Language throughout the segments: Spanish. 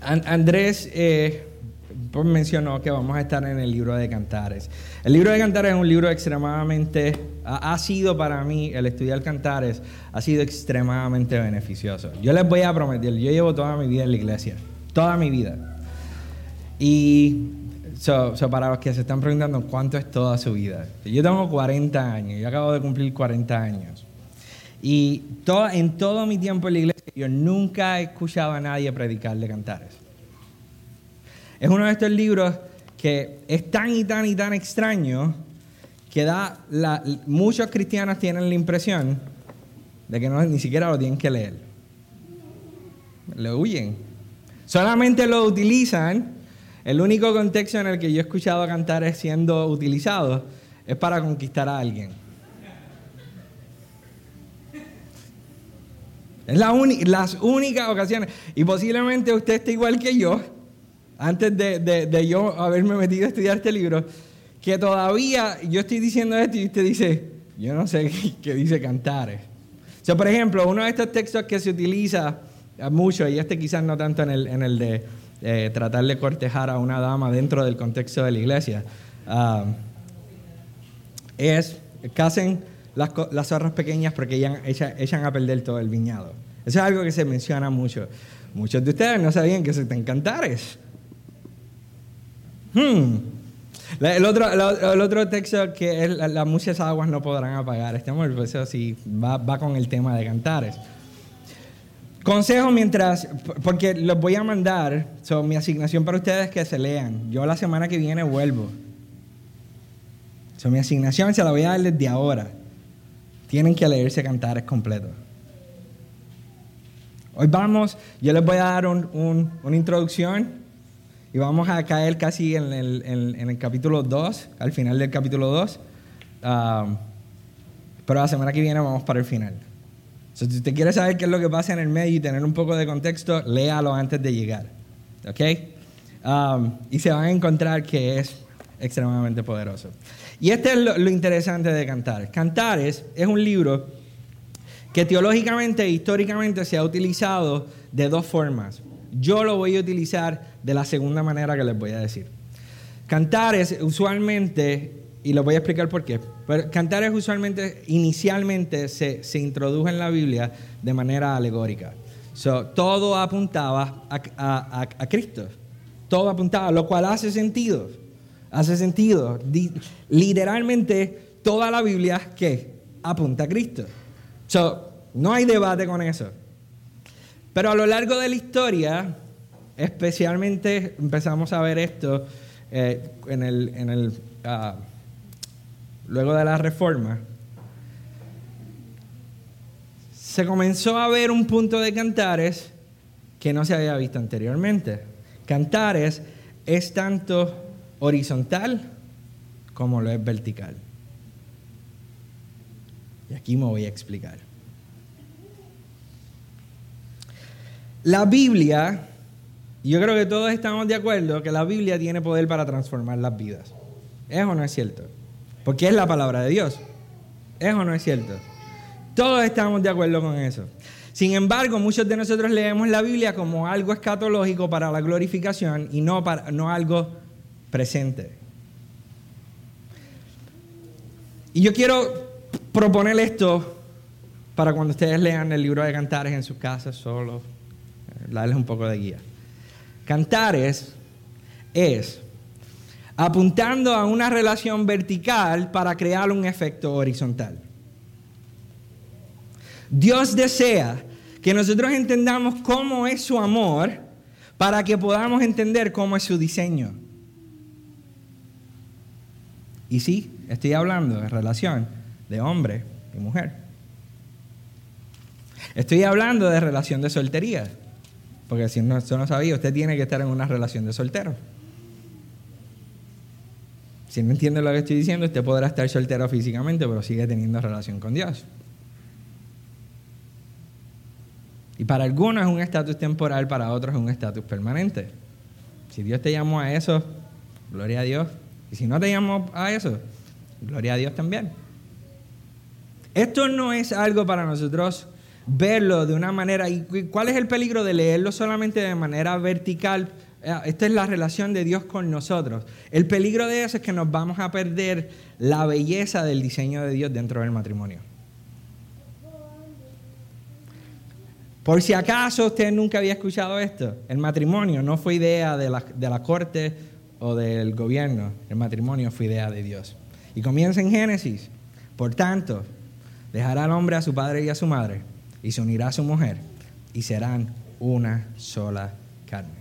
Andrés eh, pues mencionó que vamos a estar en el libro de Cantares. El libro de Cantares es un libro extremadamente, ha, sido para mí, el estudiar Cantares, ha sido extremadamente beneficioso. Yo les voy a prometer, yo llevo toda mi vida en la iglesia, toda mi vida. Y para los que se están preguntando cuánto es toda su vida, yo tengo 40 años, yo acabo de cumplir 40 años. Y en todo mi tiempo en la iglesia yo nunca he escuchado a nadie predicar de cantares. Es uno de estos libros que es tan y tan y tan extraño que da muchos cristianos tienen la impresión de que no, ni siquiera lo tienen que leer. Lo huyen. Solamente lo utilizan. El único contexto en el que yo he escuchado cantares siendo utilizados es para conquistar a alguien. Es la las únicas ocasiones. Y posiblemente usted esté igual que yo, antes de, yo haberme metido a estudiar este libro, que todavía yo estoy diciendo esto y usted dice, yo no sé qué, dice cantares. O sea, por ejemplo, uno de estos textos que se utiliza mucho, y este quizás no tanto en el, en el de eh, tratar de cortejar a una dama dentro del contexto de la iglesia, ah, es casen las, las zorras pequeñas porque echan, a perder todo el viñado. Eso es algo que se menciona mucho. Muchos de ustedes no sabían que se te encantares. Hmm. El otro, el otro texto que es las muchas aguas no podrán apagar. Este amor, pues eso sí, va, con el tema de cantares. Consejo mientras, porque los voy a mandar, son mi asignación para ustedes que se lean. Yo la semana que viene vuelvo. Son mi asignación se la voy a dar desde ahora tienen que leerse Cantares completo. Hoy vamos, yo les voy a dar una introducción y vamos a caer casi en el, capítulo 2, al final del capítulo 2. Um, pero la semana que viene vamos para el final. si usted quiere saber qué es lo que pasa en el medio y tener un poco de contexto, léalo antes de llegar. ¿Ok? Um, y se van a encontrar que es extremadamente poderoso. Y este es lo, interesante de Cantares. Cantares es un libro que teológicamente e históricamente se ha utilizado de dos formas. Yo lo voy a utilizar de la segunda manera que les voy a decir. Cantares usualmente, y lo voy a explicar por qué, pero Cantares usualmente, inicialmente se, introdujo en la Biblia de manera alegórica. todo apuntaba a, a Cristo, todo apuntaba, lo cual hace sentido. Hace sentido. Literalmente toda la Biblia que apunta a Cristo. No hay debate con eso. Pero a lo largo de la historia, especialmente empezamos a ver esto eh, en el, en el ah, luego de la reforma, se comenzó a ver un punto de cantares que no se había visto anteriormente. Cantares es tanto horizontal como lo es vertical. Y aquí me voy a explicar. La Biblia, yo creo que todos estamos de acuerdo que la Biblia tiene poder para transformar las vidas. ¿Es o no es cierto? Porque es la palabra de Dios. ¿Es o no es cierto? Todos estamos de acuerdo con eso. Sin embargo, muchos de nosotros leemos la Biblia como algo escatológico para la glorificación y no, para, no algo presente. Y yo quiero proponer esto para cuando ustedes lean el libro de Cantares en sus casas solo, eh, darles un poco de guía. Cantares es apuntando a una relación vertical para crear un efecto horizontal. Dios desea que nosotros entendamos cómo es su amor para que podamos entender cómo es su diseño. Y sí, estoy hablando de relación de hombre y mujer. Estoy hablando de relación de soltería. Porque si no, no sabía, usted tiene que estar en una relación de soltero. Si no entiende lo que estoy diciendo, usted podrá estar soltero físicamente, pero sigue teniendo relación con Dios. Y para algunos es un estatus temporal, para otros es un estatus permanente. Si Dios te llamó a eso, gloria a Dios, y si no te llamó a eso, gloria a Dios también. Esto no es algo para nosotros verlo de una manera. ¿Y cuál es el peligro de leerlo solamente de manera vertical? Eh, esta es la relación de Dios con nosotros. El peligro de eso es que nos vamos a perder la belleza del diseño de Dios dentro del matrimonio. Por si acaso usted nunca había escuchado esto, el matrimonio no fue idea de la, de la corte o del gobierno, el matrimonio fue idea de Dios. Y comienza en Génesis. Por tanto, dejará al hombre a su padre y a su madre y se unirá a su mujer y serán una sola carne.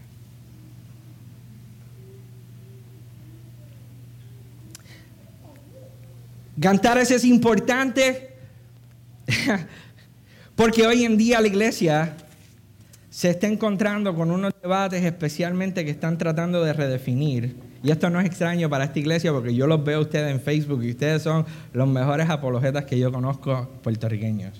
Cantares es importante porque hoy en día la iglesia se está encontrando con unos debates especialmente que están tratando de redefinir. Y esto no es extraño para esta iglesia porque yo los veo a ustedes en Facebook y ustedes son los mejores apologetas que yo conozco puertorriqueños.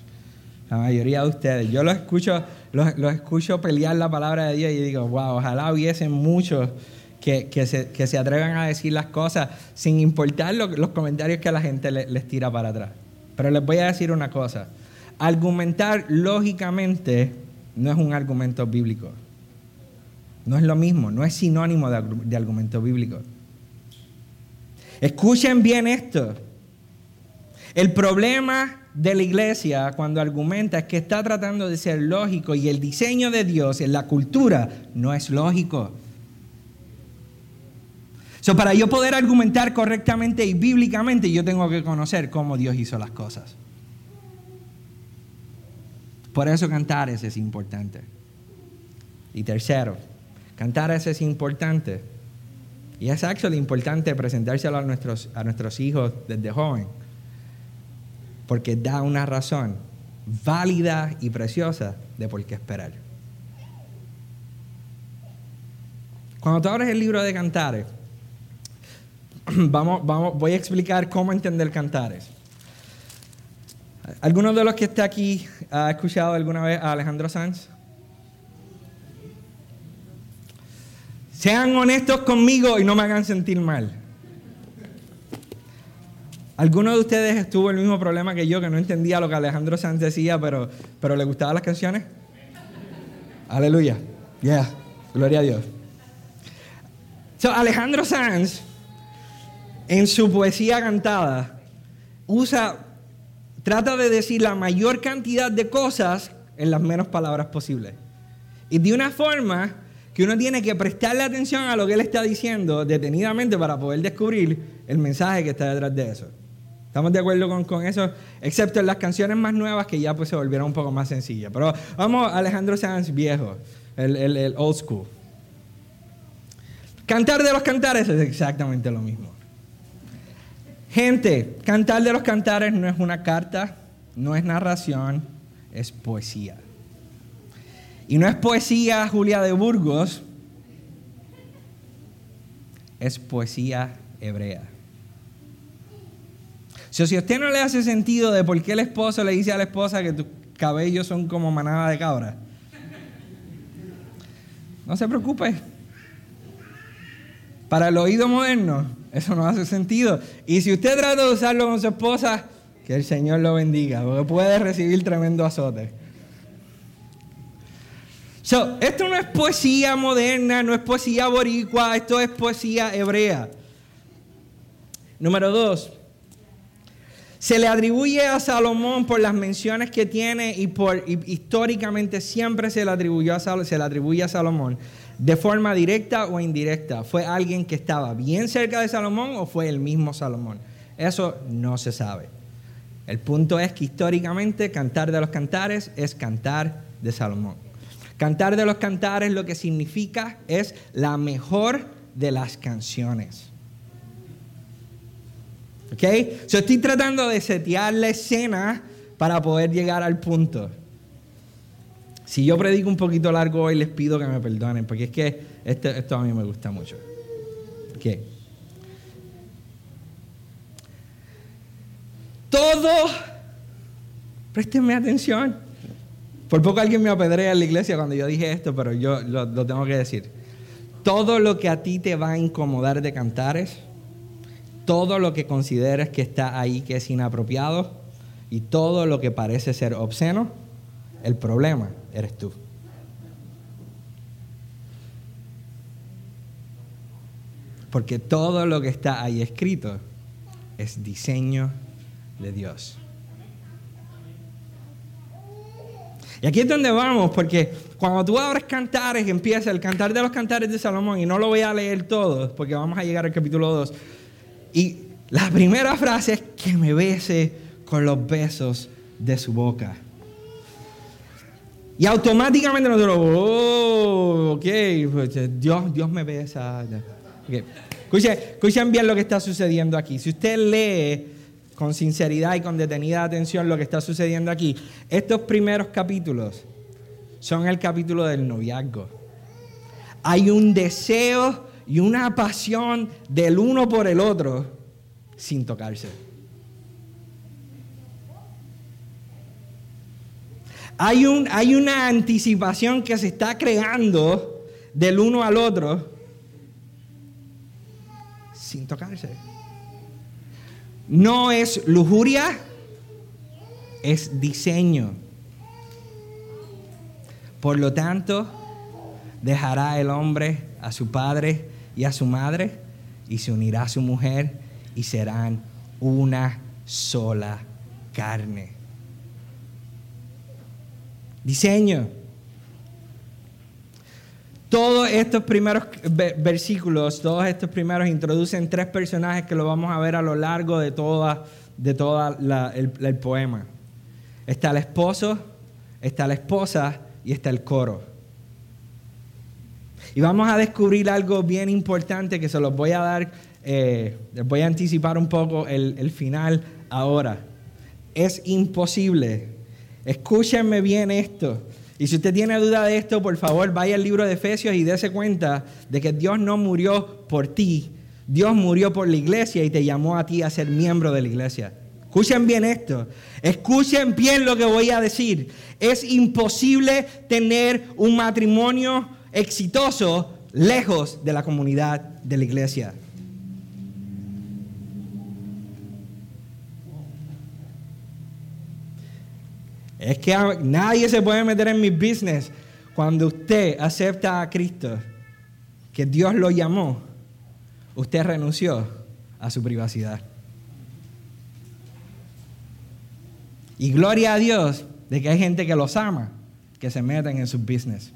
La mayoría de ustedes. Yo los escucho, los, escucho pelear la palabra de Dios y digo, wow, ojalá hubiesen muchos que, se, que se, atrevan a decir las cosas sin importar los comentarios que la gente les tira para atrás. Pero les voy a decir una cosa. Argumentar lógicamente no es un argumento bíblico. No es lo mismo, no es sinónimo de, argumento bíblico. Escuchen bien esto. El problema de la iglesia cuando argumenta es que está tratando de ser lógico y el diseño de Dios en la cultura no es lógico. So, para yo poder argumentar correctamente y bíblicamente, yo tengo que conocer cómo Dios hizo las cosas. Por eso cantar es importante. Y tercero, cantar es importante. Y es actually importante presentárselo a nuestros, a nuestros hijos desde joven. Porque da una razón válida y preciosa de por qué esperar. Cuando tú abres el libro de Cantares, vamos, vamos, voy a explicar cómo entender Cantares. ¿Alguno de los que está aquí ha escuchado alguna vez a Alejandro Sanz? Sean honestos conmigo y no me hagan sentir mal. ¿Alguno de ustedes estuvo el mismo problema que yo, que no entendía lo que Alejandro Sanz decía, pero, pero le gustaban las canciones? Aleluya. Yeah. Gloria a Dios. So, Alejandro Sanz, en su poesía cantada, usa trata de decir la mayor cantidad de cosas en las menos palabras posibles. Y de una forma que uno tiene que prestarle atención a lo que él está diciendo detenidamente para poder descubrir el mensaje que está detrás de eso. ¿Estamos de acuerdo con, eso? Excepto en las canciones más nuevas que ya pues se volvieron un poco más sencillas. Pero vamos a Alejandro Sanz viejo, el, el old school. Cantar de los cantares es exactamente lo mismo. Gente, cantar de los cantares no es una carta, no es narración, es poesía. Y no es poesía Julia de Burgos, es poesía hebrea. si a usted no le hace sentido de por qué el esposo le dice a la esposa que tus cabellos son como manada de cabra, no se preocupe. Para el oído moderno, eso no hace sentido. Y si usted trata de usarlo con su esposa, que el Señor lo bendiga, porque puede recibir tremendo azote. Esto no es poesía moderna, no es poesía boricua, esto es poesía hebrea. Número dos, se le atribuye a Salomón por las menciones que tiene y por históricamente siempre se le, atribuyó se le atribuye a Salomón de forma directa o indirecta. ¿Fue alguien que estaba bien cerca de Salomón o fue el mismo Salomón? Eso no se sabe. El punto es que históricamente cantar de los cantares es cantar de Salomón. Cantar de los cantares lo que significa es la mejor de las canciones. ¿Ok? Yo estoy tratando de setear la escena para poder llegar al punto. Si yo predico un poquito largo hoy, les pido que me perdonen, porque es que esto, esto a mí me gusta mucho. ¿Qué? Todo, préstenme atención. Por poco alguien me apedrea en la iglesia cuando yo dije esto, pero yo lo, lo tengo que decir. Todo lo que a ti te va a incomodar de cantares, todo lo que consideres que está ahí que es inapropiado y todo lo que parece ser obsceno, El problema eres tú. Porque todo lo que está ahí escrito es diseño de Dios. Y aquí es donde vamos, porque cuando tú abres cantares, empieza el cantar de los cantares de Salomón, y no lo voy a leer todo, porque vamos a llegar al capítulo 2. Y la primera frase es que me bese con los besos de su boca. Y automáticamente nosotros, oh, ok, pues, Dios, Dios me besa. Escuchen, bien lo que está sucediendo aquí. Si usted lee con sinceridad y con detenida atención lo que está sucediendo aquí, estos primeros capítulos son el capítulo del noviazgo. Hay un deseo y una pasión del uno por el otro sin tocarse. Hay, un, hay una anticipación que se está creando del uno al otro sin tocarse. No es lujuria, es diseño. Por lo tanto, dejará el hombre a su padre y a su madre y se unirá a su mujer y serán una sola carne. Diseño. Todos estos primeros versículos, todos estos primeros introducen tres personajes que lo vamos a ver a lo largo de toda, de toda el, poema. Está el esposo, está la esposa y está el coro. Y vamos a descubrir algo bien importante que se los voy a dar, eh, les voy a anticipar un poco el, el final ahora. Es imposible Escúchenme bien esto. Y si usted tiene duda de esto, por favor, vaya al libro de Efesios y dése cuenta de que Dios no murió por ti. Dios murió por la iglesia y te llamó a ti a ser miembro de la iglesia. Escuchen bien esto. Escuchen bien lo que voy a decir. Es imposible tener un matrimonio exitoso lejos de la comunidad de la iglesia. Es que nadie se puede meter en mi business cuando usted acepta a Cristo, que Dios lo llamó, usted renunció a su privacidad. Y gloria a Dios de que hay gente que los ama, que se meten en su business.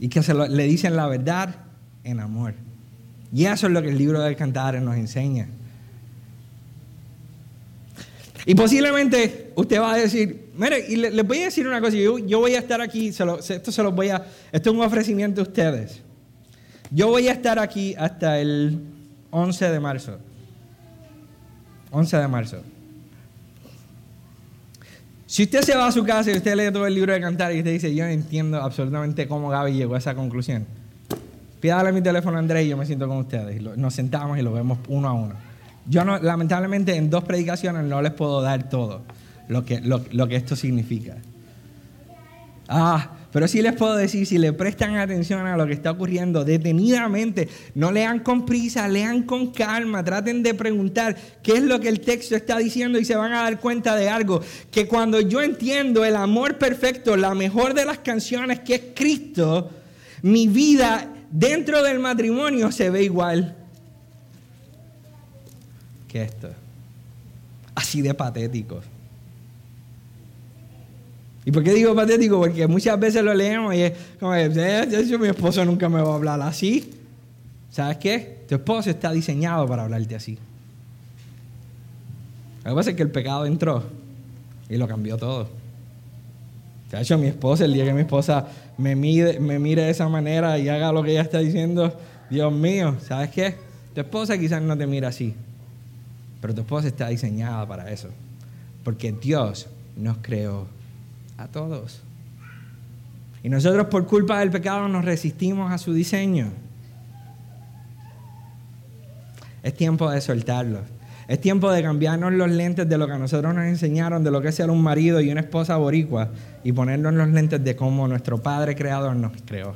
Y que se le dicen la verdad en amor. Y eso es lo que el libro del Cantar nos enseña. Y posiblemente usted va a decir, mire, y les voy a decir una cosa, yo, voy a estar aquí, esto se los voy a, esto es un ofrecimiento a ustedes. Yo voy a estar aquí hasta el 11 de marzo. 11 de marzo. Si usted se va a su casa y usted lee todo el libro de cantar y usted dice, yo no entiendo absolutamente cómo Gaby llegó a esa conclusión, pídale mi teléfono a Andrés y yo me siento con ustedes. nos sentamos y lo vemos uno a uno. Yo no, lamentablemente en dos predicaciones no les puedo dar todo lo que, lo, que esto significa. Ah, pero sí les puedo decir, si le prestan atención a lo que está ocurriendo detenidamente, no lean con prisa, lean con calma, traten de preguntar qué es lo que el texto está diciendo y se van a dar cuenta de algo, que cuando yo entiendo el amor perfecto, la mejor de las canciones que es Cristo, mi vida dentro del matrimonio se ve igual que esto. Así de patético. ¿Y por qué digo patético? Porque muchas veces lo leemos y es como, eh, mi esposo nunca me va a hablar así. ¿Sabes qué? Tu esposo está diseñado para hablarte así. Lo que pasa es que el pecado entró y lo cambió todo. De hecho, mi esposa, el día que mi esposa me mire, me mire de esa manera y haga lo que ella está diciendo, Dios mío, ¿sabes qué? Tu esposa quizás no te mira así, pero tu esposa está diseñada para eso. Porque Dios nos creó a todos. Y nosotros por culpa del pecado nos resistimos a su diseño. Es tiempo de soltarlo. Es tiempo de cambiarnos los lentes de lo que a nosotros nos enseñaron, de lo que es ser un marido y una esposa boricua, y ponernos los lentes de cómo nuestro Padre Creador nos creó.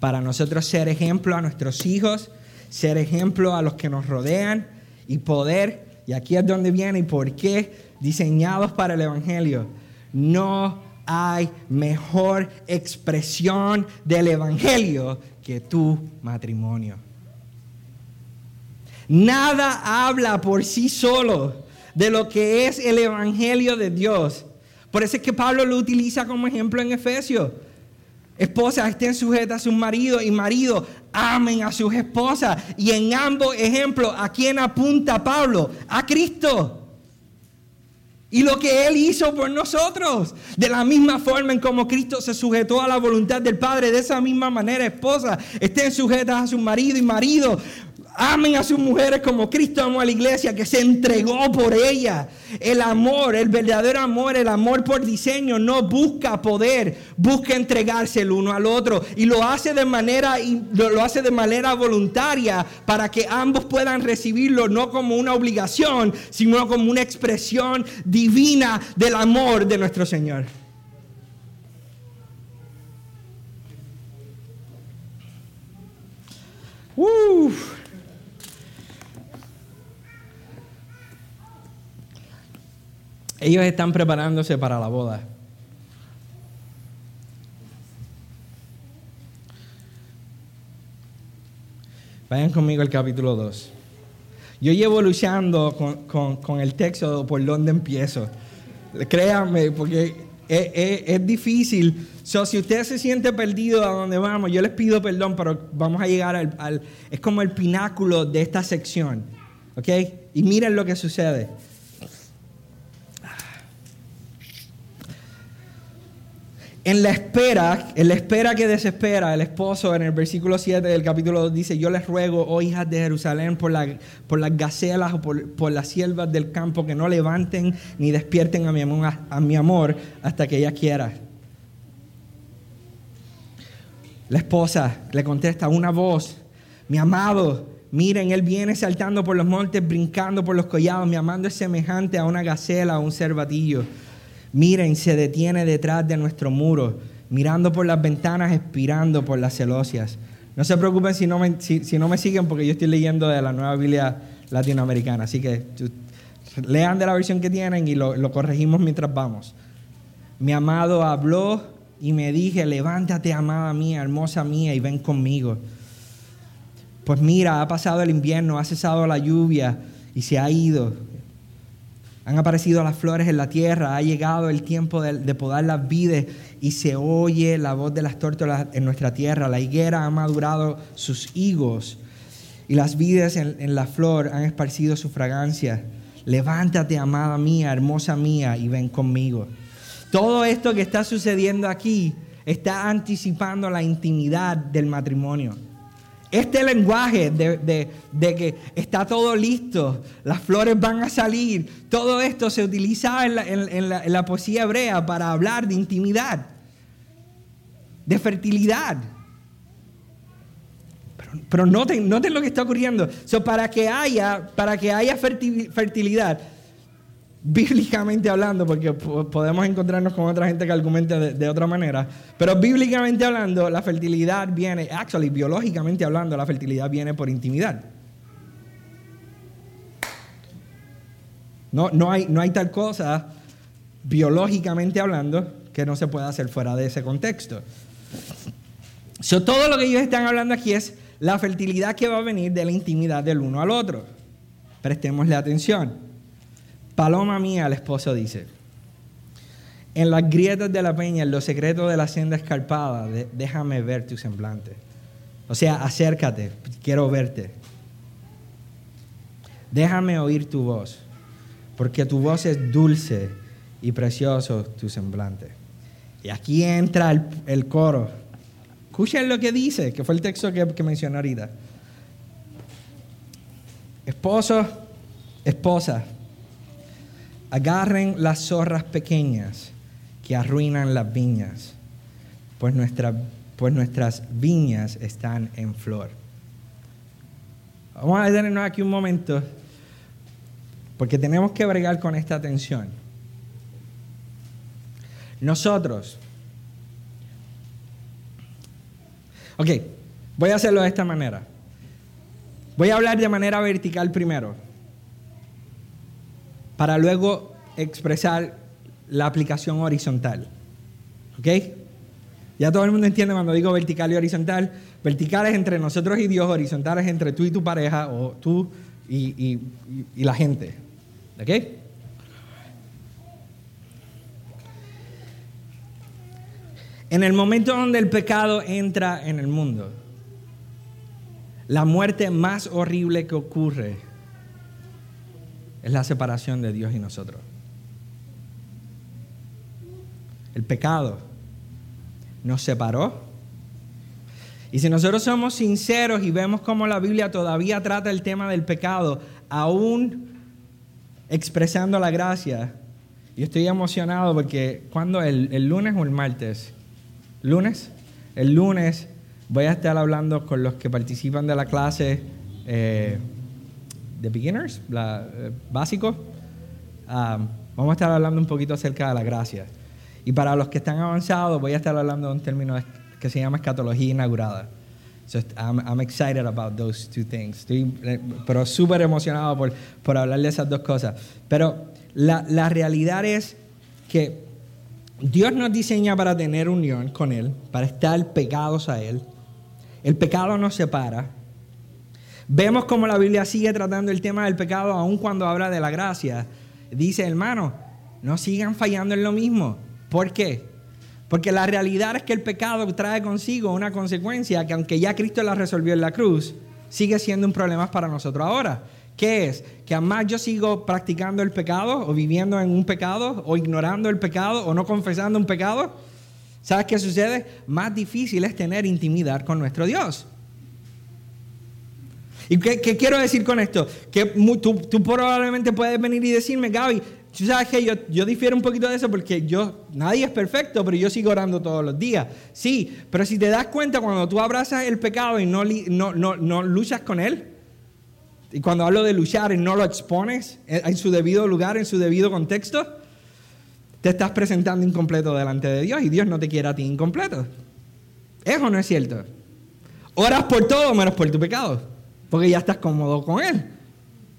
Para nosotros ser ejemplo a nuestros hijos, ser ejemplo a los que nos rodean y poder y aquí es donde viene y por qué diseñados para el Evangelio. No hay mejor expresión del Evangelio que tu matrimonio. Nada habla por sí solo de lo que es el Evangelio de Dios. Por eso es que Pablo lo utiliza como ejemplo en Efesios. Esposas estén sujetas a sus maridos y maridos amen a sus esposas. Y en ambos ejemplos, ¿a quién apunta Pablo? A Cristo. Y lo que Él hizo por nosotros. De la misma forma en como Cristo se sujetó a la voluntad del Padre, de esa misma manera, esposas estén sujetas a su marido y marido Amen a sus mujeres como Cristo amó a la iglesia, que se entregó por ella. El amor, el verdadero amor, el amor por diseño, no busca poder, busca entregarse el uno al otro. Y lo hace de manera, lo hace de manera voluntaria para que ambos puedan recibirlo no como una obligación, sino como una expresión divina del amor de nuestro Señor. Ellos están preparándose para la boda. Vayan conmigo al capítulo 2. Yo llevo luchando con, el texto por dónde empiezo. Créanme, porque es, difícil. si usted se siente perdido a donde vamos, yo les pido perdón, pero vamos a llegar al, al es como el pináculo de esta sección. ¿Ok? Y miren lo que sucede. En la espera, en la espera que desespera, el esposo en el versículo 7 del capítulo 2 dice, yo les ruego, oh hijas de Jerusalén, por, la, por las gacelas o por, las siervas del campo, que no levanten ni despierten a mi, amor, a mi amor hasta que ella quiera. La esposa le contesta una voz, mi amado, miren, él viene saltando por los montes, brincando por los collados, mi amado es semejante a una gacela o un cervatillo. Miren, se detiene detrás de nuestro muro, mirando por las ventanas, expirando por las celosias. No se preocupen si no me, si, no me siguen porque yo estoy leyendo de la nueva Biblia latinoamericana. Así que lean de la versión que tienen y lo, lo corregimos mientras vamos. Mi amado habló y me dije, levántate, amada mía, hermosa mía, y ven conmigo. Pues mira, ha pasado el invierno, ha cesado la lluvia y se ha ido han aparecido las flores en la tierra, ha llegado el tiempo de, podar las vides y se oye la voz de las tórtolas en nuestra tierra. La higuera ha madurado sus higos y las vides en, en la flor han esparcido su fragancia. Levántate, amada mía, hermosa mía, y ven conmigo. Todo esto que está sucediendo aquí está anticipando la intimidad del matrimonio. Este lenguaje de, que está todo listo, las flores van a salir, todo esto se utilizaba en la, poesía hebrea para hablar de intimidad, de fertilidad. Pero, noten, noten, lo que está ocurriendo. para, que haya, para que haya fertilidad, bíblicamente hablando, porque podemos encontrarnos con otra gente que argumente de, otra manera, pero bíblicamente hablando, la fertilidad viene, actually, biológicamente hablando, la fertilidad viene por intimidad. No, no, hay, no hay tal cosa, biológicamente hablando, que no se pueda hacer fuera de ese contexto. So, todo lo que ellos están hablando aquí es la fertilidad que va a venir de la intimidad del uno al otro. Prestémosle atención. Paloma mía, el esposo dice, en las grietas de la peña, en los secretos de la senda escarpada, déjame ver tu semblante. O sea, acércate, quiero verte. Déjame oír tu voz, porque tu voz es dulce y precioso tu semblante. Y aquí entra el, coro. Escuchen lo que dice, que fue el texto que, que mencioné ahorita. Esposo, esposa, Agarren las zorras pequeñas que arruinan las viñas, pues, pues nuestras viñas están en flor. Vamos a detenernos aquí un momento, porque tenemos que bregar con esta tensión. Nosotros, ok, voy a hacerlo de esta manera. Voy a hablar de manera vertical primero. Para luego expresar la aplicación horizontal. ¿Ok? Ya todo el mundo entiende cuando digo vertical y horizontal. Vertical es entre nosotros y Dios, horizontal es entre tú y tu pareja o tú y, y la gente. ¿Ok? En el momento donde el pecado entra en el mundo, la muerte más horrible que ocurre es la separación de Dios y nosotros. El pecado nos separó. Y si nosotros somos sinceros y vemos cómo la Biblia todavía trata el tema del pecado, aún expresando la gracia, yo estoy emocionado porque cuando el, el lunes o el martes, lunes, el lunes voy a estar hablando con los que participan de la clase eh, de beginners, la, eh, básico. vamos a estar hablando un poquito acerca de la gracia. Y para los que están avanzados, voy a estar hablando de un término que se llama escatología inaugurada. So I'm, I'm, excited about those two things. Estoy, eh, pero súper emocionado por, por hablar de esas dos cosas. Pero la, la realidad es que Dios nos diseña para tener unión con Él, para estar pegados a Él. El pecado nos separa. Vemos como la Biblia sigue tratando el tema del pecado aun cuando habla de la gracia. Dice, hermano, no sigan fallando en lo mismo. ¿Por qué? Porque la realidad es que el pecado trae consigo una consecuencia que aunque ya Cristo la resolvió en la cruz, sigue siendo un problema para nosotros ahora. ¿Qué es? Que además yo sigo practicando el pecado o viviendo en un pecado o ignorando el pecado o no confesando un pecado. ¿Sabes qué sucede? Más difícil es tener intimidad con nuestro Dios. ¿Y qué, quiero decir con esto? Que tú, probablemente puedes venir y decirme, Gaby, tú sabes que yo, difiero un poquito de eso porque yo, nadie es perfecto, pero yo sigo orando todos los días. Sí, pero si te das cuenta cuando tú abrazas el pecado y no, no, no, no luchas con él, y cuando hablo de luchar y no lo expones en su debido lugar, en su debido contexto, te estás presentando incompleto delante de Dios y Dios no te quiere a ti incompleto. ¿Es o no es cierto? Oras por todo menos por tu pecado, porque ya estás cómodo con Él.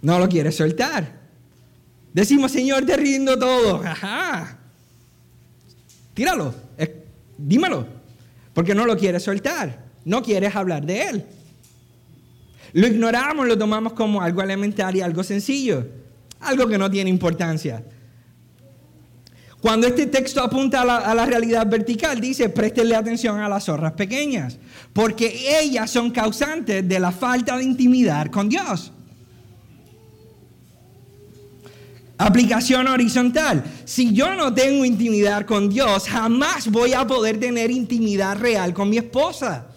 No lo quieres soltar. Decimos, Señor, te rindo todo. Ajá. Tíralo, dímelo, porque no lo quieres soltar. No quieres hablar de Él. Lo ignoramos, lo tomamos como algo elementario, algo sencillo, algo que no tiene importancia. Cuando este texto apunta a la, realidad vertical, dice, préstenle atención a las zorras pequeñas, porque ellas son causantes de la falta de intimidad con Dios. Aplicación horizontal. Si yo no tengo intimidad con Dios, jamás voy a poder tener intimidad real con mi esposa.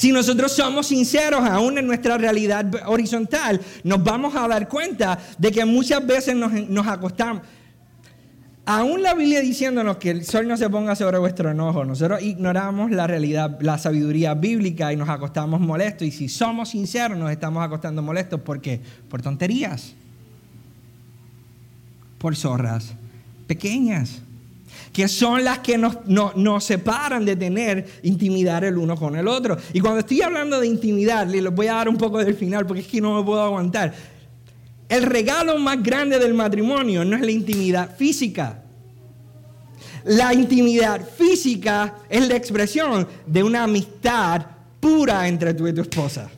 Si nosotros somos sinceros aún en nuestra realidad horizontal, nos vamos a dar cuenta de que muchas veces nos, acostamos. Aún la Biblia diciéndonos que el sol no se ponga sobre vuestro enojo, nosotros ignoramos la realidad, la sabiduría bíblica y nos acostamos molestos. Y si somos sinceros, nos estamos acostando molestos. ¿Por qué? Por tonterías. Por zorras pequeñas que son las que nos, nos, separan de tener intimidad el uno con el otro. Y cuando estoy hablando de intimidad, les voy a dar un poco del final porque es que no me puedo aguantar. El regalo más grande del matrimonio no es la intimidad física. La intimidad física es la expresión de una amistad pura entre tú y tu esposa.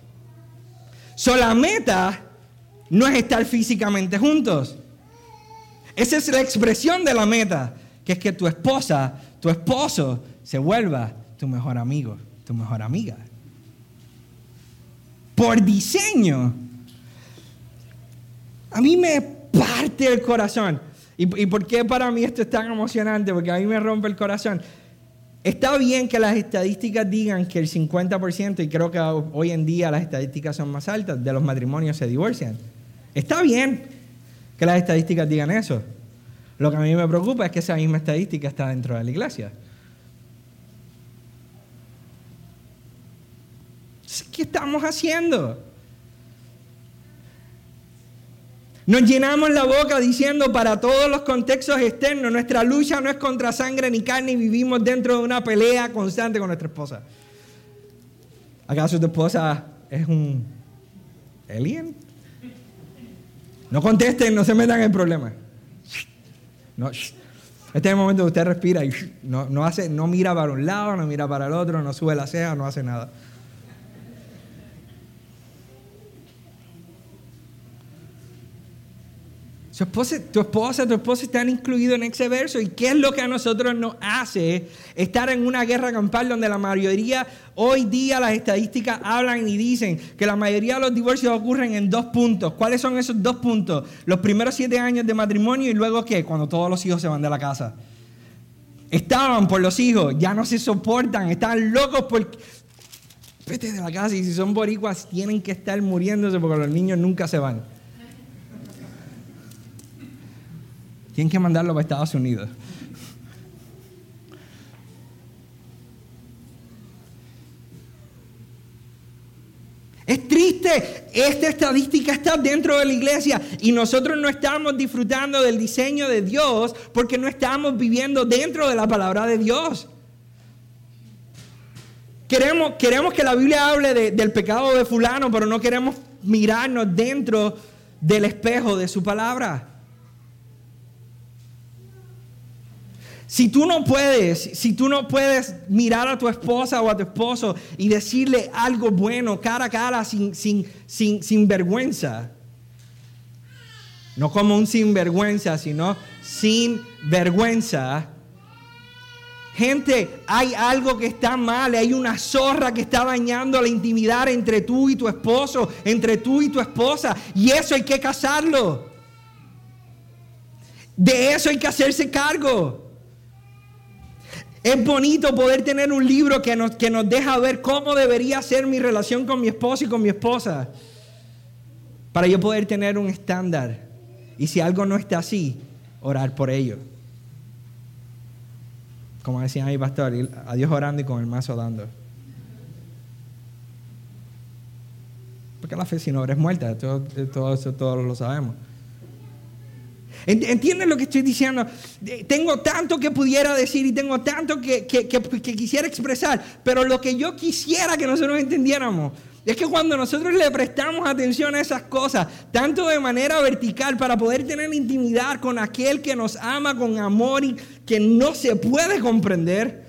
So, la meta no es estar físicamente juntos. Esa es la expresión de la meta que es que tu esposa, tu esposo, se vuelva tu mejor amigo, tu mejor amiga. Por diseño, a mí me parte el corazón. ¿Y, ¿Y por qué para mí esto es tan emocionante? Porque a mí me rompe el corazón. Está bien que las estadísticas digan que el 50%, y creo que hoy en día las estadísticas son más altas, de los matrimonios se divorcian. Está bien que las estadísticas digan eso. Lo que a mí me preocupa es que esa misma estadística está dentro de la iglesia. ¿Qué estamos haciendo? Nos llenamos la boca diciendo para todos los contextos externos, nuestra lucha no es contra sangre ni carne y vivimos dentro de una pelea constante con nuestra esposa. ¿Acaso tu esposa es un ¿Alien? No contesten, no se metan en el problema. No, este es el momento que usted respira y no, no, hace, no mira para un lado, no mira para el otro, no sube la ceja, no hace nada. Tu esposa, tu esposa están incluidos en ese verso. ¿Y qué es lo que a nosotros nos hace estar en una guerra campal donde la mayoría, hoy día las estadísticas hablan y dicen que la mayoría de los divorcios ocurren en dos puntos? ¿Cuáles son esos dos puntos? Los primeros siete años de matrimonio y luego qué? Cuando todos los hijos se van de la casa. Estaban por los hijos, ya no se soportan, están locos por... Vete de la casa y si son boricuas tienen que estar muriéndose porque los niños nunca se van. Tienen que mandarlo para Estados Unidos. Es triste, esta estadística está dentro de la iglesia y nosotros no estamos disfrutando del diseño de Dios porque no estamos viviendo dentro de la palabra de Dios. Queremos, queremos que la Biblia hable del pecado de fulano, pero no queremos mirarnos dentro del espejo de su palabra. Si tú no puedes, si tú no puedes mirar a tu esposa o a tu esposo y decirle algo bueno cara a cara sin, sin, sin, sin vergüenza, no como un sinvergüenza, sino sin vergüenza. Gente, hay algo que está mal, hay una zorra que está dañando la intimidad entre tú y tu esposo, entre tú y tu esposa, y eso hay que casarlo. De eso hay que hacerse cargo. Es bonito poder tener un libro que nos, que nos deja ver cómo debería ser mi relación con mi esposo y con mi esposa. Para yo poder tener un estándar. Y si algo no está así, orar por ello. Como decía mi pastor, a Dios orando y con el mazo dando. Porque la fe sin obra es muerta, todo, todo eso todos lo sabemos. ¿Entienden lo que estoy diciendo? Tengo tanto que pudiera decir y tengo tanto que, quisiera expresar, pero lo que yo quisiera que nosotros entendiéramos es que cuando nosotros le prestamos atención a esas cosas, tanto de manera vertical para poder tener intimidad con aquel que nos ama con amor y que no se puede comprender,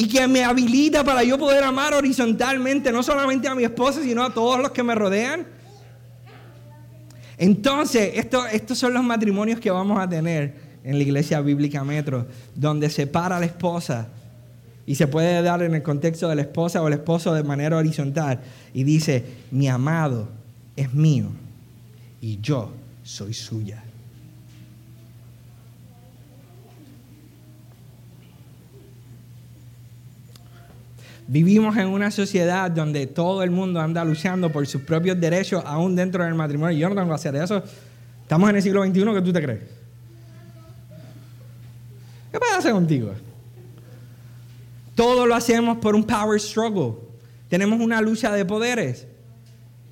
y que me habilita para yo poder amar horizontalmente, no solamente a mi esposa, sino a todos los que me rodean, entonces, estos son los matrimonios que vamos a tener en la iglesia bíblica Metro, donde se para la esposa y se puede dar en el contexto de la esposa o el esposo de manera horizontal y dice, mi amado es mío y yo soy suya. Vivimos en una sociedad donde todo el mundo anda luchando por sus propios derechos, aún dentro del matrimonio. Yo no tengo que hacer eso. Estamos en el siglo XXI, ¿qué tú te crees? ¿Qué pasa contigo? Todo lo hacemos por un power struggle. Tenemos una lucha de poderes.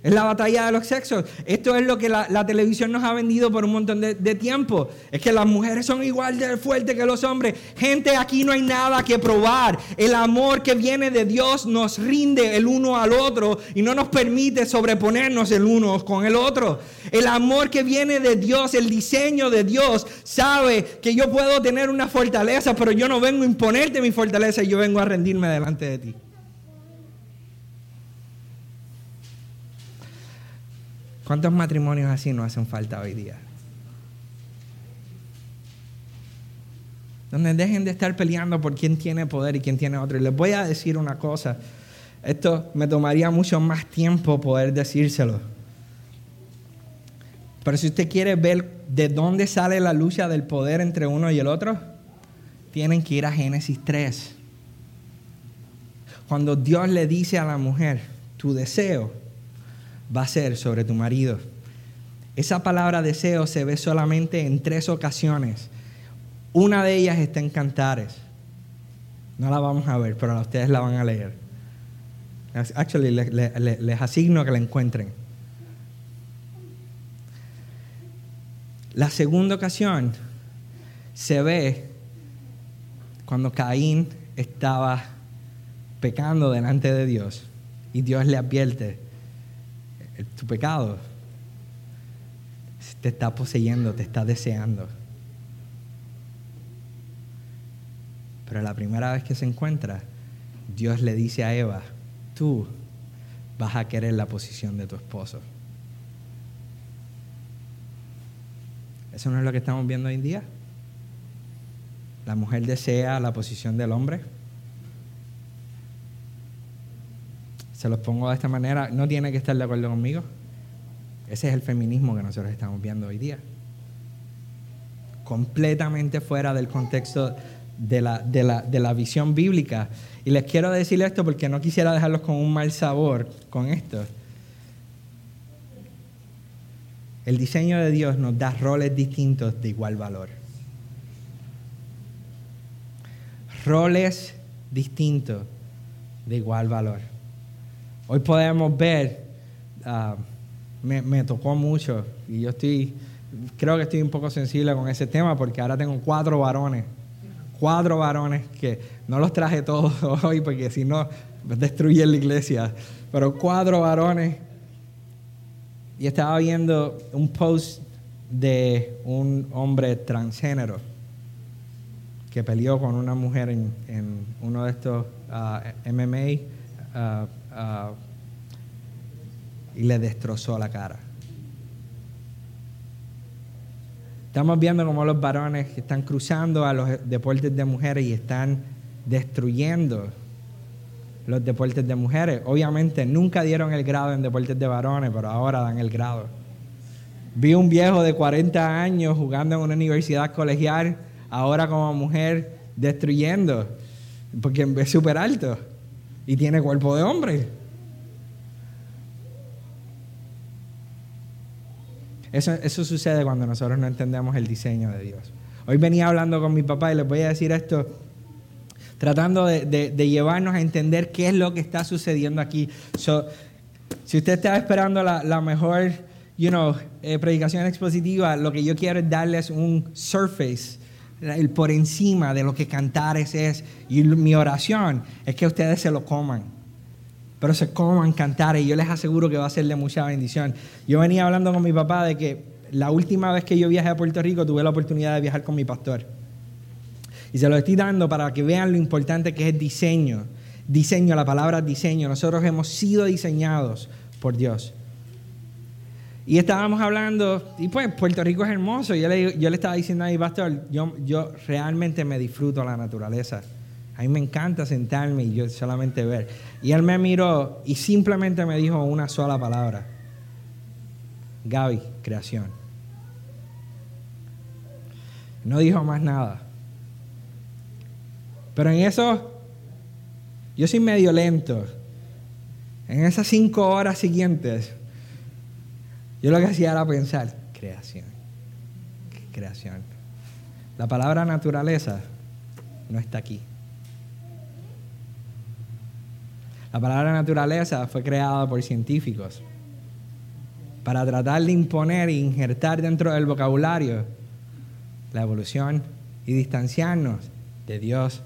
Es la batalla de los sexos. Esto es lo que la, televisión nos ha vendido por un montón de, tiempo. Es que las mujeres son igual de fuertes que los hombres. Gente, aquí no hay nada que probar. El amor que viene de Dios nos rinde el uno al otro y no nos permite sobreponernos el uno con el otro. El amor que viene de Dios, el diseño de Dios, sabe que yo puedo tener una fortaleza, pero yo no vengo a imponerte mi fortaleza, yo vengo a rendirme delante de ti. ¿Cuántos matrimonios así no hacen falta hoy día? Donde dejen de estar peleando por quién tiene poder y quién tiene otro. Y les voy a decir una cosa. Esto me tomaría mucho más tiempo poder decírselo. Pero si usted quiere ver de dónde sale la lucha del poder entre uno y el otro, tienen que ir a Génesis 3. Cuando Dios le dice a la mujer, tu deseo va a ser sobre tu marido. Esa palabra deseo se ve solamente en tres ocasiones. Una de ellas está en Cantares. No la vamos a ver, pero ustedes la van a leer. Actually, les, asigno que la encuentren. La segunda ocasión se ve cuando Caín estaba pecando delante de Dios y Dios le advierte tu pecado te está poseyendo, te está deseando. Pero la primera vez que se encuentra, Dios le dice a Eva, tú vas a querer la posición de tu esposo. ¿Eso no es lo que estamos viendo hoy en día? La mujer desea la posición del hombre. Se los pongo de esta manera, no tiene que estar de acuerdo conmigo. Ese es el feminismo que nosotros estamos viendo hoy día. Completamente fuera del contexto de la, de la, visión bíblica. Y les quiero decir esto porque no quisiera dejarlos con un mal sabor con esto. El diseño de Dios nos da roles distintos de igual valor. Roles distintos de igual valor. Hoy podemos ver, ah, me, me tocó mucho y yo estoy, creo que estoy un poco sensible con ese tema porque ahora tengo cuatro varones cuatro varones que no los traje todos hoy porque si no destruyen la iglesia, pero cuatro varones. Y estaba viendo un post de un hombre transgénero que peleó con una mujer en, uno de estos ah, MMA ah, y le destrozó la cara. Estamos viendo cómo los varones están cruzando a los deportes de mujeres y están destruyendo los deportes de mujeres. Obviamente nunca dieron el grado en deportes de varones, pero ahora dan el grado. Vi un viejo de 40 años jugando en una universidad colegial, ahora como mujer destruyendo, porque es súper alto y tiene cuerpo de hombre. Eso, sucede cuando nosotros no entendemos el diseño de Dios. Hoy venía hablando con mi papá y les voy a decir esto, tratando de, llevarnos a entender qué es lo que está sucediendo aquí. si usted está esperando la, mejor you know, eh, predicación expositiva, lo que yo quiero es darles un surface, el por encima de lo que cantares es. Y mi oración es que ustedes se lo coman pero se coman cantar y yo les aseguro que va a ser de mucha bendición. Yo venía hablando con mi papá de que la última vez que yo viajé a Puerto Rico tuve la oportunidad de viajar con mi pastor. Y se lo estoy dando para que vean lo importante que es diseño. Diseño, la palabra diseño. Nosotros hemos sido diseñados por Dios. Y estábamos hablando, y pues Puerto Rico es hermoso. Yo le, yo le estaba diciendo a mi pastor, yo, yo realmente me disfruto la naturaleza. A mí me encanta sentarme y yo solamente ver. Y él me miró y simplemente me dijo una sola palabra. Gaby, creación. No dijo más nada. Pero en eso, yo soy medio lento. En esas cinco horas siguientes, yo lo que hacía era pensar, creación, creación. La palabra naturaleza no está aquí. La palabra naturaleza fue creada por científicos para tratar de imponer e injertar dentro del vocabulario la evolución y distanciarnos de Dios,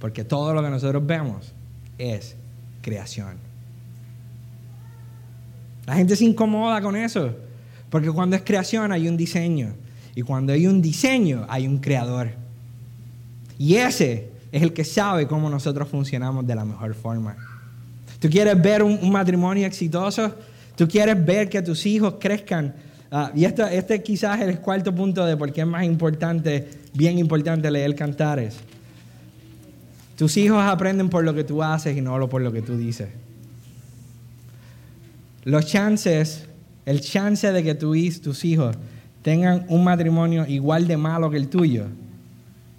porque todo lo que nosotros vemos es creación. La gente se incomoda con eso, porque cuando es creación hay un diseño, y cuando hay un diseño hay un creador. Y ese es el que sabe cómo nosotros funcionamos de la mejor forma. Tú quieres ver un, matrimonio exitoso. Tú quieres ver que tus hijos crezcan. Ah, y este, este quizás el cuarto punto de por qué es más importante, bien importante leer cantares. Tus hijos aprenden por lo que tú haces y no por lo que tú dices. Los chances, el chance de que tus hijos tengan un matrimonio igual de malo que el tuyo,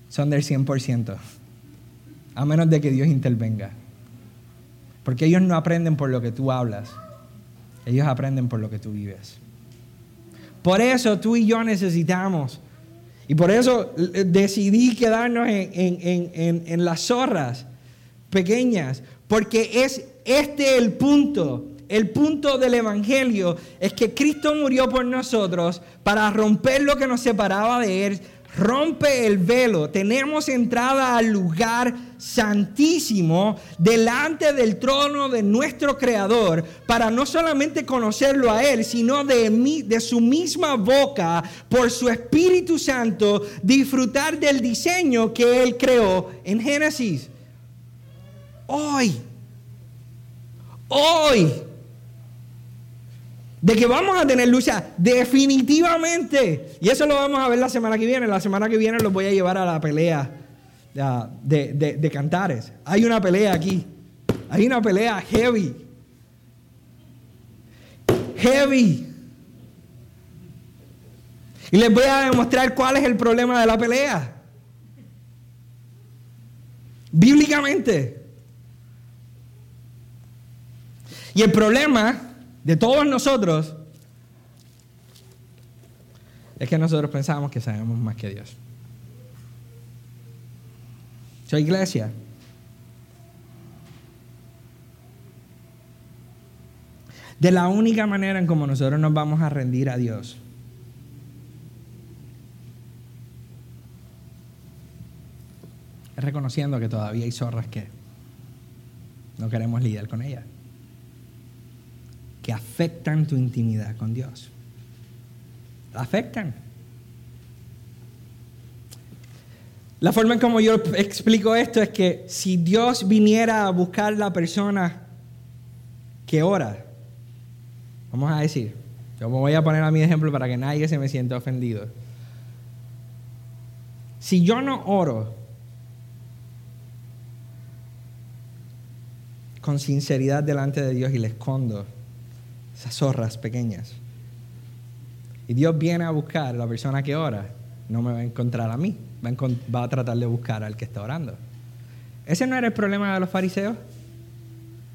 son del 100%. A menos de que Dios intervenga. Porque ellos no aprenden por lo que tú hablas, ellos aprenden por lo que tú vives. Por eso tú y yo necesitamos, y por eso eh, decidí quedarnos en, las zorras pequeñas, porque es este el punto el punto del Evangelio es que Cristo murió por nosotros para romper lo que nos separaba de Él, rompe el velo, tenemos entrada al lugar santísimo delante del trono de nuestro Creador para no solamente conocerlo a Él, sino de, de su misma boca, por su Espíritu Santo, disfrutar del diseño que Él creó en Génesis. Hoy, hoy, de que vamos a tener lucha, definitivamente. Y eso lo vamos a ver la semana que viene. La semana que viene los voy a llevar a la pelea de, de, cantares. Hay una pelea aquí. Hay una pelea heavy. Heavy. Y les voy a demostrar cuál es el problema de la pelea. Bíblicamente. Y el problema de todos nosotros es que nosotros pensamos que sabemos más que Dios. Soy iglesia. De la única manera en como nosotros nos vamos a rendir a Dios es reconociendo que todavía hay zorras que no queremos lidiar con ellas afectan tu intimidad con Dios. Afectan. La forma en como yo explico esto es que si Dios viniera a buscar la persona que ora, vamos a decir, yo me voy a poner a mi ejemplo para que nadie se me sienta ofendido. Si yo no oro con sinceridad delante de Dios y le escondo esas zorras pequeñas. Y Dios viene a buscar a la persona que ora, no me va a encontrar a mí, va a, va a tratar de buscar al que está orando. Ese no era el problema de los fariseos.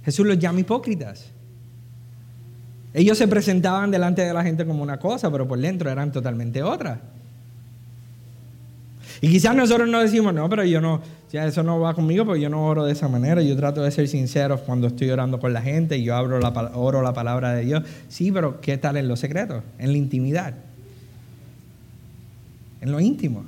Jesús los llama hipócritas. Ellos se presentaban delante de la gente como una cosa, pero por dentro eran totalmente otra. Y quizás nosotros no decimos, no, pero yo no, ya eso no va conmigo porque yo no oro de esa manera. Yo trato de ser sincero cuando estoy orando con la gente yo abro la, oro la palabra de Dios. Sí, pero ¿qué tal en los secretos? En la intimidad. En lo íntimo.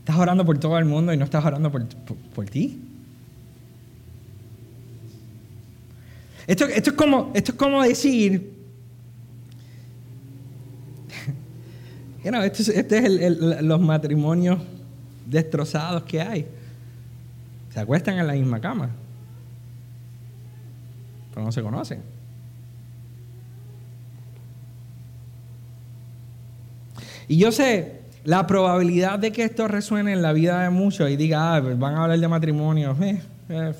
Estás orando por todo el mundo y no estás orando por, por, ti. Esto, esto, es como, esto es como decir, este, este es los matrimonios destrozados que hay. Se acuestan en la misma cama, pero no se conocen. Y yo sé la probabilidad de que esto resuene en la vida de muchos y diga, ah, pues van a hablar de matrimonio, eh, eh,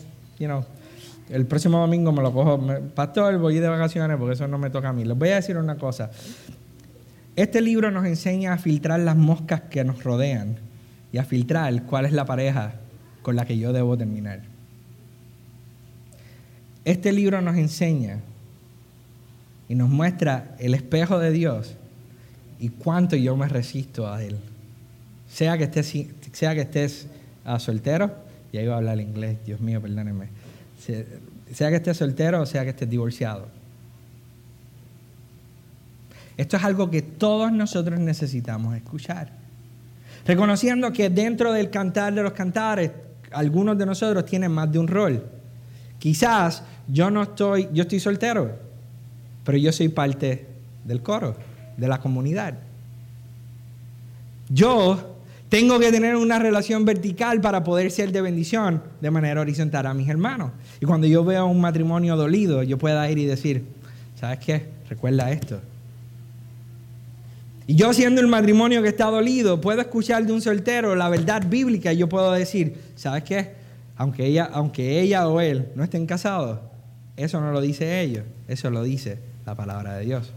el próximo domingo me lo cojo, pastor, voy de vacaciones porque eso no me toca a mí. Les voy a decir una cosa. Este libro nos enseña a filtrar las moscas que nos rodean y a filtrar cuál es la pareja con la que yo debo terminar. Este libro nos enseña y nos muestra el espejo de Dios y cuánto yo me resisto a Él. Sea que estés, sea que estés ah, soltero, y ahí voy a hablar inglés, Dios mío, perdónenme. Sea que estés soltero o sea que estés divorciado. Esto es algo que todos nosotros necesitamos escuchar. Reconociendo que dentro del cantar de los cantares, algunos de nosotros tienen más de un rol. Quizás yo no estoy, yo estoy soltero, pero yo soy parte del coro, de la comunidad. Yo tengo que tener una relación vertical para poder ser de bendición de manera horizontal a mis hermanos. Y cuando yo veo un matrimonio dolido, yo pueda ir y decir, ¿sabes qué? Recuerda esto. Y yo siendo el matrimonio que está dolido, puedo escuchar de un soltero la verdad bíblica y yo puedo decir, ¿sabes qué? Aunque ella, aunque ella o él no estén casados, eso no lo dice ellos, eso lo dice la palabra de Dios.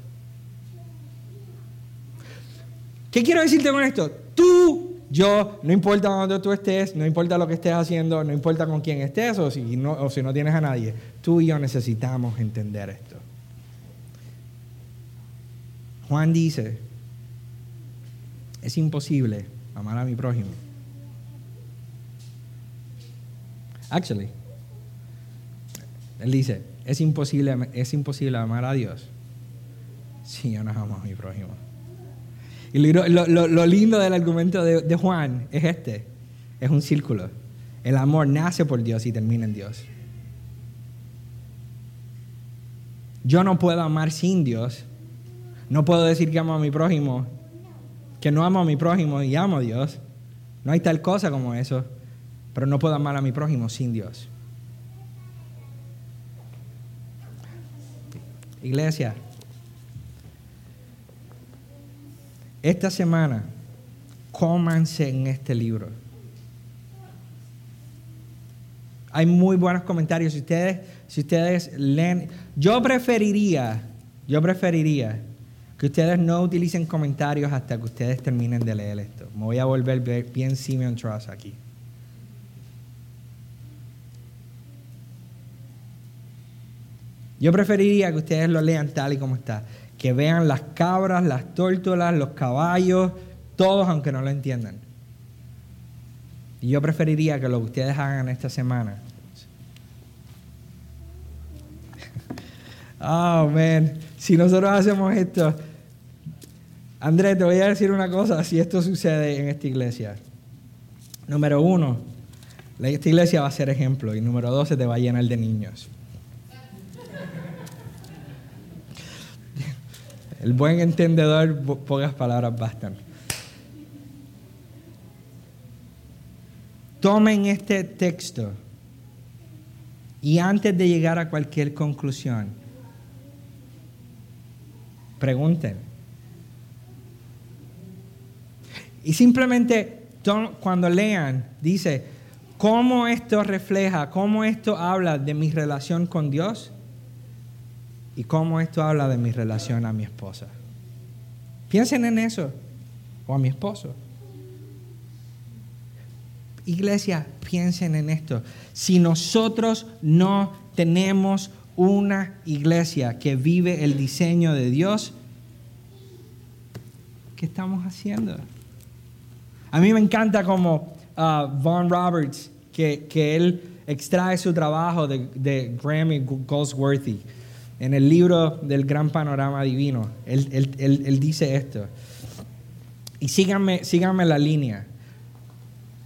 ¿Qué quiero decirte con esto? Tú, yo, no importa dónde tú estés, no importa lo que estés haciendo, no importa con quién estés o si no, o si no tienes a nadie, tú y yo necesitamos entender esto. Juan dice, es imposible amar a mi prójimo. Actually, él dice, es imposible, es imposible amar a Dios si yo no amo a mi prójimo. Y lo, lindo del argumento de, de Juan es este, es un círculo. El amor nace por Dios y termina en Dios. Yo no puedo amar sin Dios. No puedo decir que amo a mi prójimo, que no amo a mi prójimo y amo a Dios. No hay tal cosa como eso. Pero no puedo amar a mi prójimo sin Dios. Iglesia, esta semana, cómanse en este libro. Hay muy buenos comentarios. Si ustedes, si ustedes leen, yo preferiría, yo preferiría que ustedes no utilicen comentarios hasta que ustedes terminen de leer esto. Me voy a volver bien Simeon Trust aquí. Yo preferiría que ustedes lo lean tal y como está. Que vean las cabras, las tórtolas, los caballos, todos aunque no lo entiendan. Y yo preferiría que lo que ustedes hagan esta semana. Oh, man. Si nosotros hacemos esto. Andrés, te voy a decir una cosa si esto sucede en esta iglesia. Número uno, esta iglesia va a ser ejemplo. Y número dos, se te va a llenar de niños. El buen entendedor, pocas palabras bastan. Tomen este texto y antes de llegar a cualquier conclusión, pregunten. Y simplemente cuando lean, dice, ¿cómo esto refleja, cómo esto habla de mi relación con Dios? y cómo esto habla de mi relación a mi esposa. Piensen en eso, o a mi esposo. Iglesia, piensen en esto. Si nosotros no tenemos una iglesia que vive el diseño de Dios, ¿qué estamos haciendo? A mí me encanta como uh, Roberts, que, él extrae su trabajo de, de Grammy Goldsworthy en el libro del gran panorama divino, él, dice esto. Y síganme, síganme la línea.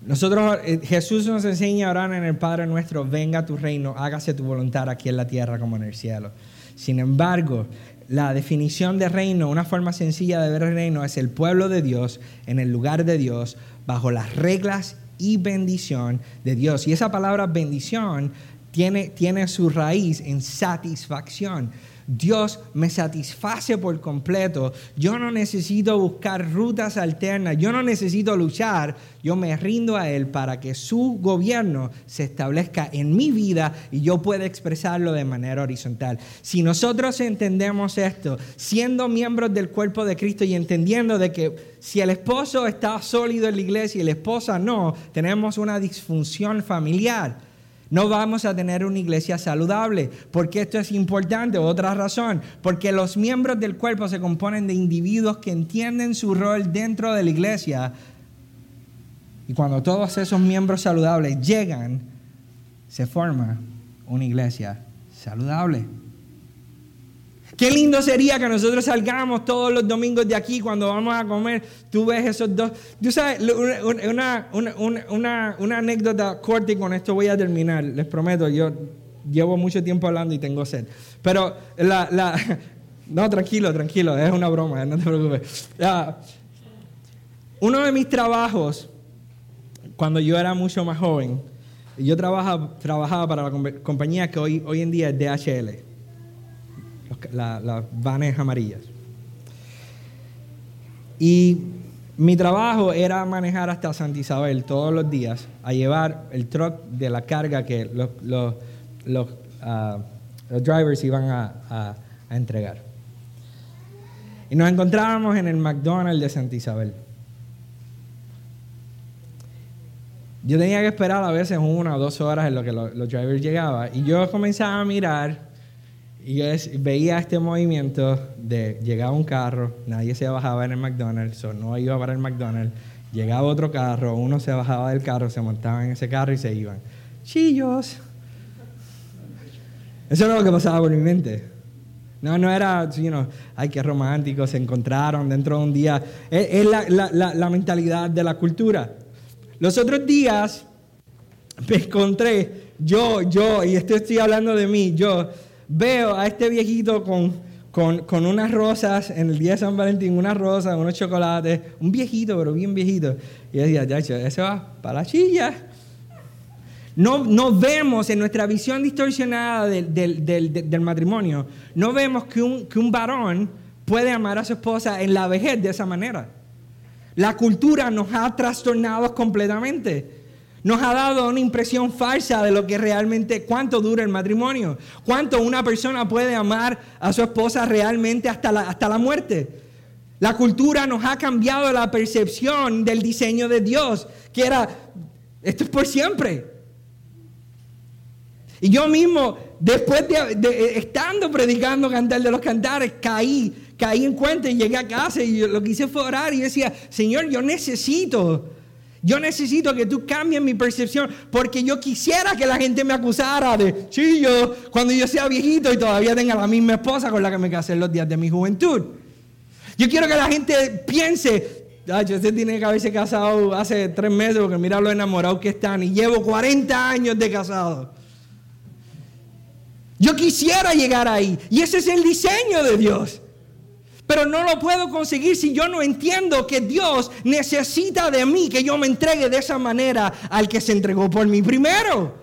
Nosotros, eh, Jesús nos enseña a orar en el Padre nuestro, venga tu reino, hágase tu voluntad aquí en la tierra como en el cielo. Sin embargo, la definición de reino, una forma sencilla de ver el reino, es el pueblo de Dios en el lugar de Dios, bajo las reglas y bendición de Dios. Y esa palabra bendición tiene, su raíz en satisfacción. Dios me satisface por completo. Yo no necesito buscar rutas alternas. Yo no necesito luchar. Yo me rindo a Él para que su gobierno se establezca en mi vida y yo pueda expresarlo de manera horizontal. Si nosotros entendemos esto, siendo miembros del cuerpo de Cristo y entendiendo de que si el esposo está sólido en la iglesia y la esposa no, tenemos una disfunción familiar no vamos a tener una iglesia saludable. porque esto es importante? Otra razón, porque los miembros del cuerpo se componen de individuos que entienden su rol dentro de la iglesia. Y cuando todos esos miembros saludables llegan, se forma una iglesia saludable. Qué lindo sería que nosotros salgamos todos los domingos de aquí cuando vamos a comer. Tú ves esos dos. Tú sabes, una, una, anécdota corta y con esto voy a terminar. Les prometo, yo llevo mucho tiempo hablando y tengo sed. Pero la. la no, tranquilo, tranquilo, es una broma, no te preocupes. uno de mis trabajos, cuando yo era mucho más joven, yo trabajaba, trabajaba para la compañía que hoy, hoy en día es DHL las vanes amarillas. Y mi trabajo era manejar hasta Santa Isabel todos los días a llevar el truck de la carga que los, los, ah, drivers iban a, entregar. Y nos encontrábamos en el McDonald's de Santa Isabel. Yo tenía que esperar a veces una o dos horas en lo que los, los drivers llegaban. Y yo comenzaba a mirar y yo veía este movimiento de llegaba un carro, nadie se bajaba en el McDonald's, o no iba para el McDonald's, llegaba otro carro, uno se bajaba del carro, se montaba en ese carro y se iban. Chillos. Eso es lo que pasaba por mi mente. No, no era, you know, ay, qué románticos, se encontraron dentro de un día. Es, la, mentalidad de la cultura. Los otros días me encontré, yo, yo, y esto estoy hablando de mí, yo veo a este viejito con, con, unas rosas en el día de San Valentín, unas rosas, unos chocolates, un viejito, pero bien viejito. Y yo decía, ya, ese va para la chilla. No, vemos en nuestra visión distorsionada del, matrimonio, no vemos que un, que un varón puede amar a su esposa en la vejez de esa manera. La cultura nos ha trastornado completamente. Nos ha dado una impresión falsa de lo que realmente, cuánto dura el matrimonio, cuánto una persona puede amar a su esposa realmente hasta la, hasta la muerte. La cultura nos ha cambiado la percepción del diseño de Dios, que era, esto es por siempre. Y yo mismo, después de, estando predicando Cantar de los Cantares, caí, caí en cuenta y llegué a casa y lo que hice fue orar y decía, Señor, yo necesito, yo necesito que tú cambies mi percepción porque yo quisiera que la gente me acusara de chillo cuando yo sea viejito y todavía tenga la misma esposa con la que me casé en los días de mi juventud. Yo quiero que la gente piense, Ay, usted tiene que haberse casado hace tres meses porque mira lo enamorado que están y llevo 40 años de casado. Yo quisiera llegar ahí. Y ese es el diseño de Dios. Pero no lo puedo conseguir si yo no entiendo que Dios necesita de mí que yo me entregue de esa manera al que se entregó por mí primero.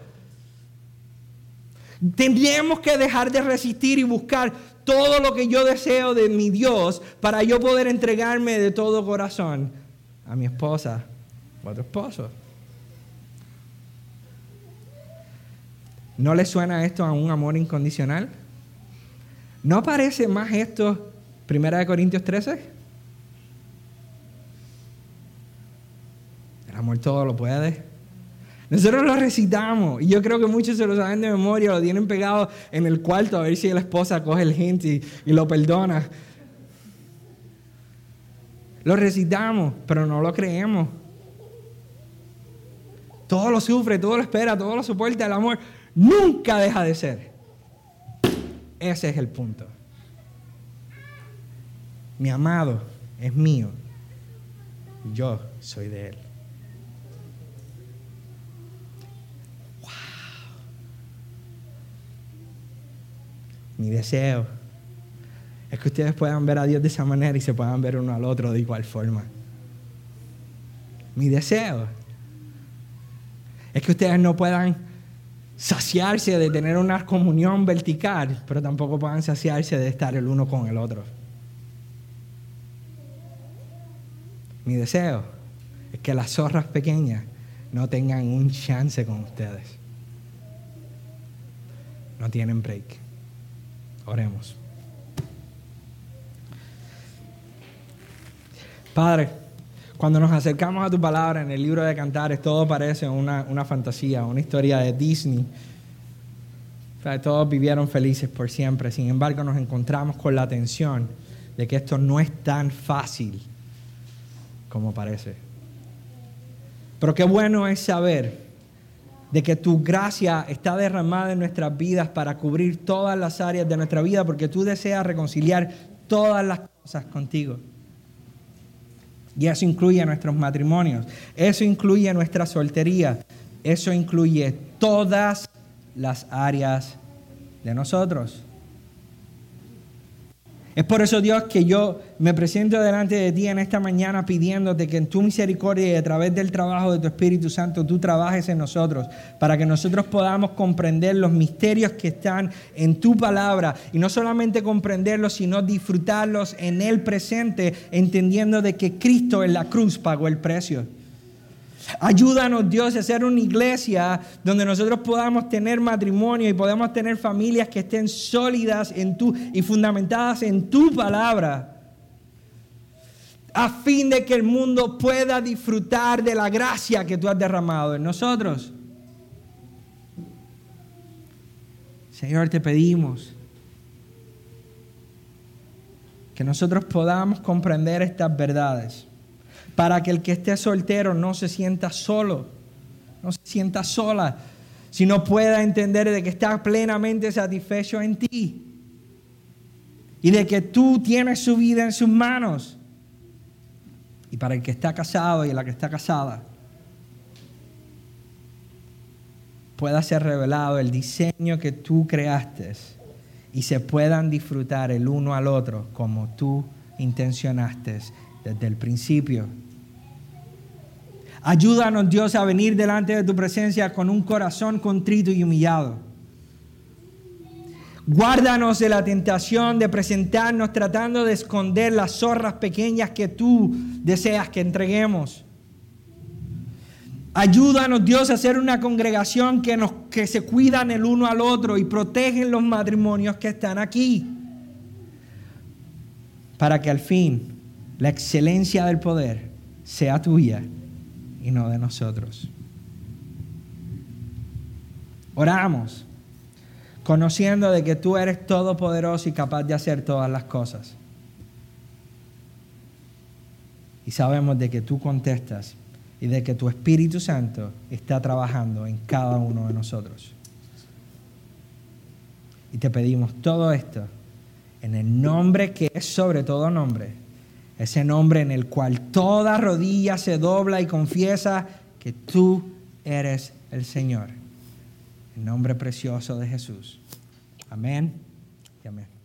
Tendríamos que dejar de resistir y buscar todo lo que yo deseo de mi Dios para yo poder entregarme de todo corazón a mi esposa o a tu esposo. ¿No le suena esto a un amor incondicional? ¿No parece más esto Primera de Corintios 13? El amor todo lo puede. Nosotros lo recitamos y yo creo que muchos se lo saben de memoria, lo tienen pegado en el cuarto a ver si la esposa coge el hint y, y lo perdona. Lo recitamos, pero no lo creemos. Todo lo sufre, todo lo espera, todo lo soporta. El amor Nunca deja de ser. Ese es el punto. Mi amado es mío. Yo soy de él. Mi deseo es que ustedes puedan ver a Dios de esa manera y se puedan ver uno al otro de igual forma. Mi deseo es que ustedes no puedan saciarse de tener una comunión vertical, pero tampoco puedan saciarse de estar el uno con el otro. Mi deseo es que las zorras pequeñas no tengan un chance con ustedes. No tienen break. Oremos. Padre, cuando nos acercamos a tu palabra en el libro de Cantares, todo parece una, una fantasía, una historia de Disney. todos vivieron felices por siempre. Sin embargo, nos encontramos con la tensión de que esto no es tan fácil como parece. Pero qué bueno es saber de que tu gracia está derramada en nuestras vidas para cubrir todas las áreas de nuestra vida, porque tú deseas reconciliar todas las cosas contigo. Y eso incluye nuestros matrimonios, eso incluye nuestra soltería, eso incluye todas las áreas de nosotros. Es por eso, Dios, que yo me presento delante de ti en esta mañana pidiéndote que en tu misericordia y a través del trabajo de tu Espíritu Santo tú trabajes en nosotros, para que nosotros podamos comprender los misterios que están en tu palabra y no solamente comprenderlos, sino disfrutarlos en el presente, entendiendo de que Cristo en la cruz pagó el precio. Ayúdanos, Dios, a hacer una iglesia donde nosotros podamos tener matrimonio y podamos tener familias que estén sólidas en tu, y fundamentadas en tu palabra. A fin de que el mundo pueda disfrutar de la gracia que tú has derramado en nosotros. Señor, te pedimos que nosotros podamos comprender estas verdades para que el que esté soltero no se sienta solo, no se sienta sola, si no pueda entender de que está plenamente satisfecho en ti y de que tú tienes su vida en sus manos. Y para el que está casado y la que está casada, pueda ser revelado el diseño que tú creaste y se puedan disfrutar el uno al otro como tú intencionaste desde el principio. Ayúdanos Dios a venir delante de tu presencia con un corazón contrito y humillado. Guárdanos de la tentación de presentarnos tratando de esconder las zorras pequeñas que tú deseas que entreguemos. Ayúdanos, Dios, a ser una congregación que, nos, que se cuidan el uno al otro y protegen los matrimonios que están aquí. Para que al fin la excelencia del poder sea tuya y no de nosotros. Oramos, conociendo de que tú eres todopoderoso y capaz de hacer todas las cosas. Y sabemos de que tú contestas y de que tu Espíritu Santo está trabajando en cada uno de nosotros. Y te pedimos todo esto en el nombre que es sobre todo nombre, ese nombre en el cual toda rodilla se dobla y confiesa que tú eres el Señor. El nombre precioso de Jesús. Amén y amén.